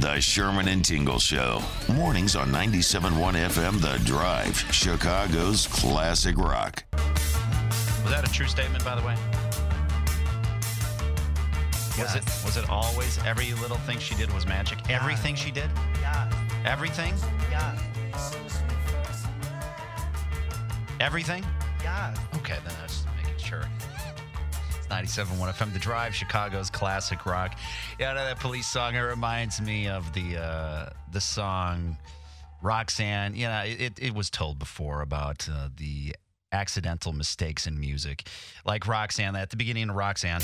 The Sherman and Tingle Show. Mornings on 97.1 FM The Drive, Chicago's classic rock. Was that a true statement, by the way? Was it was it always every little thing she did was magic? Everything she did? Yeah. Everything? Yeah. Everything? Yeah. Okay, then I was making sure. It's 97.1 FM, The Drive, Chicago's classic rock. Yeah, that police song, it reminds me of the uh, the song Roxanne. You know, it, it was told before about uh, the accidental mistakes in music. Like Roxanne, at the beginning of Roxanne.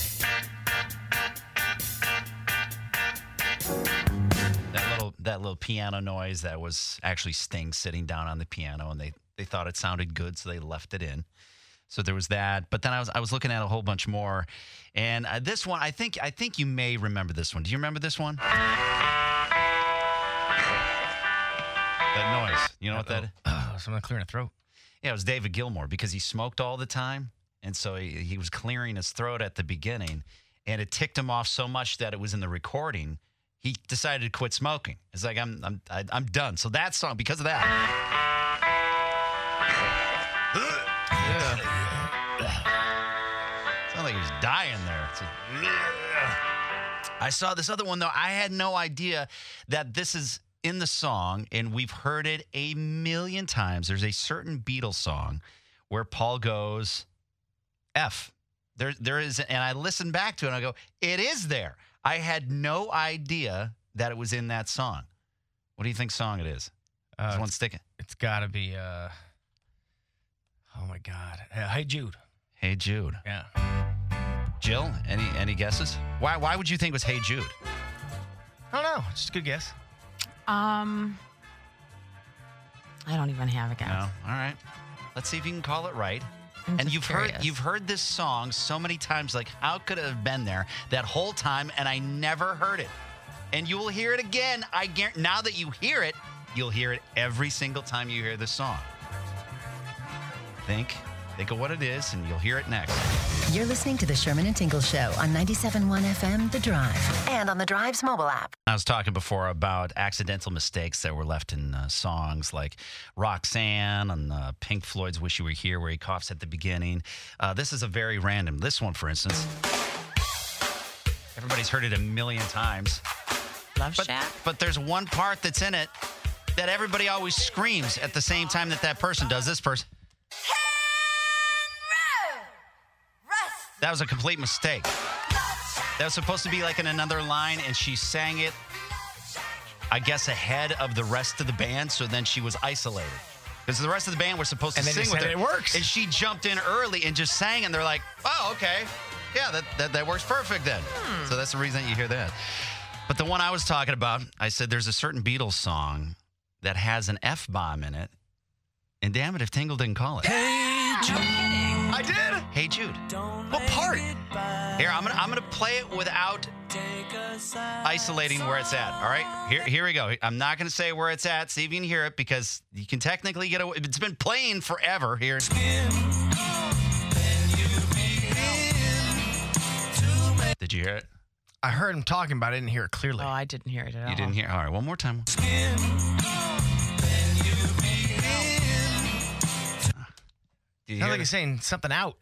That little that little piano noise that was actually Sting sitting down on the piano and they, they thought it sounded good, so they left it in. So there was that, but then I was I was looking at a whole bunch more, and uh, this one I think I think you may remember this one. Do you remember this one? That noise. You know what that? Is? Oh, someone clearing a throat. Yeah, it was David Gilmour because he smoked all the time, and so he, he was clearing his throat at the beginning, and it ticked him off so much that it was in the recording. He decided to quit smoking. It's like I'm I'm I- I'm done. So that song because of that. Sounds like he's dying there. I saw this other one though. I had no idea that this is in the song, and we've heard it a million times. There's a certain Beatles song where Paul goes F. There, there is, and I listened back to it and I go, it is there. I had no idea that it was in that song. What do you think song it is? Uh, Is one sticking? it's got to be. Uh, my God! Uh, hey Jude. Hey Jude. Yeah. Jill, any any guesses? Why why would you think it was Hey Jude? I don't know. Just a good guess. Um, I don't even have a guess. No. All right. Let's see if you can call it right. I'm and just you've curious. heard you've heard this song so many times. Like, how could it have been there that whole time and I never heard it? And you will hear it again. I guarantee. Now that you hear it, you'll hear it every single time you hear the song. Think, think of what it is, and you'll hear it next. You're listening to the Sherman and Tingle Show on 97.1 FM The Drive and on the Drive's mobile app. I was talking before about accidental mistakes that were left in uh, songs like Roxanne and uh, Pink Floyd's "Wish You Were Here," where he coughs at the beginning. Uh, this is a very random. This one, for instance, everybody's heard it a million times. Love But, Shack. but there's one part that's in it that everybody always screams at the same time that that person does. This person. That was a complete mistake. That was supposed to be like in another line, and she sang it, I guess, ahead of the rest of the band. So then she was isolated. Because the rest of the band were supposed to And sing with said, her. "It works." And she jumped in early and just sang, and they're like, oh, okay. Yeah, that, that, that works perfect then. Hmm. So that's the reason that you hear that. But the one I was talking about, I said there's a certain Beatles song that has an F bomb in it. And damn it if Tingle didn't call it. I did. Hey Jude. What part? Here, I'm gonna I'm gonna play it without isolating where it's at. All right. Here here we go. I'm not gonna say where it's at. See if you can hear it because you can technically get away. It's been playing forever here. Did you hear it? I heard him talking, but I didn't hear it clearly. Oh, I didn't hear it at all. You didn't hear. All right, one more time. Did you Sounds hear like it? he's saying something out.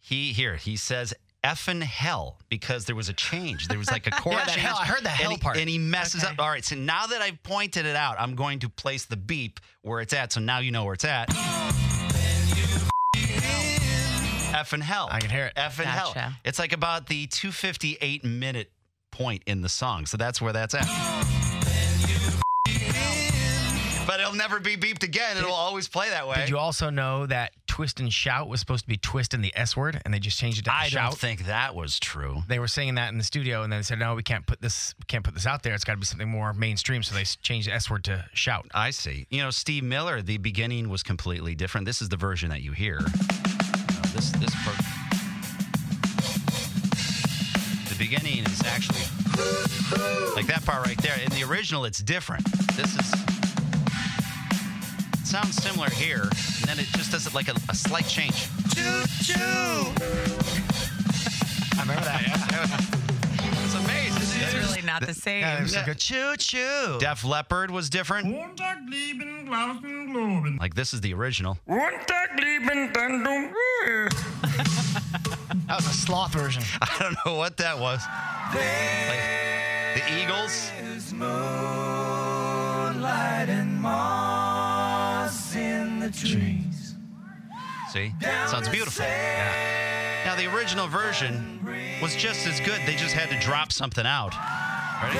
He here he says effing hell because there was a change. There was like a chord Yeah, change. hell- I heard the and hell he- part. and he messes Okay. up. All right, so now that I've pointed it out, I'm going to place the beep where it's at. So now you know where it's at. "F" Effing hell. I can hear it. Effing hell. Gotcha. It's like about the 258 minute point in the song. So that's where that's at. But it'll never be beeped again. It'll always play that way. Did you also know that twist and shout was supposed to be twist and the S word, and they just changed it to shout. I shout? don't think that was true. they were saying that in the studio, and then they said, "No, we can't put this. We can't put this out there. It's got to be something more mainstream." So they s- changed the S word to shout. I see. You know, Steve Miller, the beginning was completely different. This is the version that you hear. Uh, this this part. The beginning is actually like that part right there. In the original, it's different. This is sounds similar here, and then it just does it like a, a slight change. Choo choo. I remember that. Yeah. It's amazing. It's really not the same. Yeah, there's like a choo choo. Def Leppard was different. Like this is the original. That was a sloth version. I don't know what that was. Like the Eagles. See? Sounds beautiful. Yeah. Now the original version was just as good. They just had to drop something out. Ready?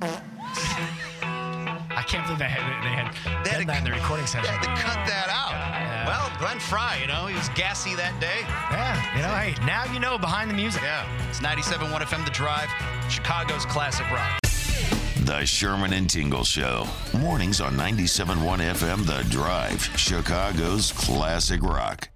I can't believe they had they had, They had done to- that in the recording center. They had to cut that out. Well, Glenn Frey, you know, he was gassy that day. Yeah, you know, hey, now you know behind the music. Yeah. It's 97.1 FM The Drive, Chicago's classic rock. The Sherman and Tingle Show. Mornings on 97.1 FM The Drive, Chicago's classic rock.